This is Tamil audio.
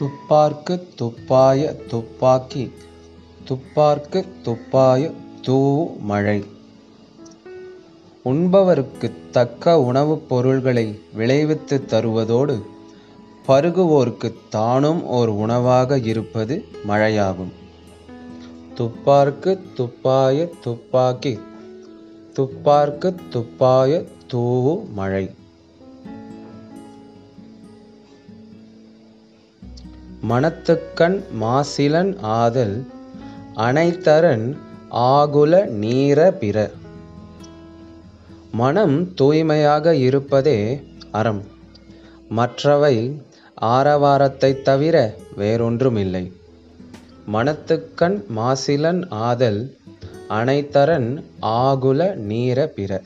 துப்பார்க்குத் துப்பாய துப்பாக்கி துப்பார்க்குத் துப்பாயத் தூவு மழை. உண்பவருக்குத் தக்க உணவுப் பொருள்களை விளைவித்துத் தருவதோடு பருகுவோர்க்குத் தானும் ஓர் உணவாக இருப்பது மழையாகும். துப்பார்க்குத் துப்பாயத் துப்பாக்கி துப்பார்க்குத் துப்பாயத் தூவு மழை. மனத்துக்கண் மாசிலன் ஆதல் அனைத்தரன் ஆகுல நீர பிற. மனம் தூய்மையாக இருப்பதே அறம். மற்றவை ஆரவாரத்தைத் தவிர வேறொன்றுமில்லை. மனத்துக்கண் மாசிலன் ஆதல் அனைத்தரன் ஆகுல நீர பிற.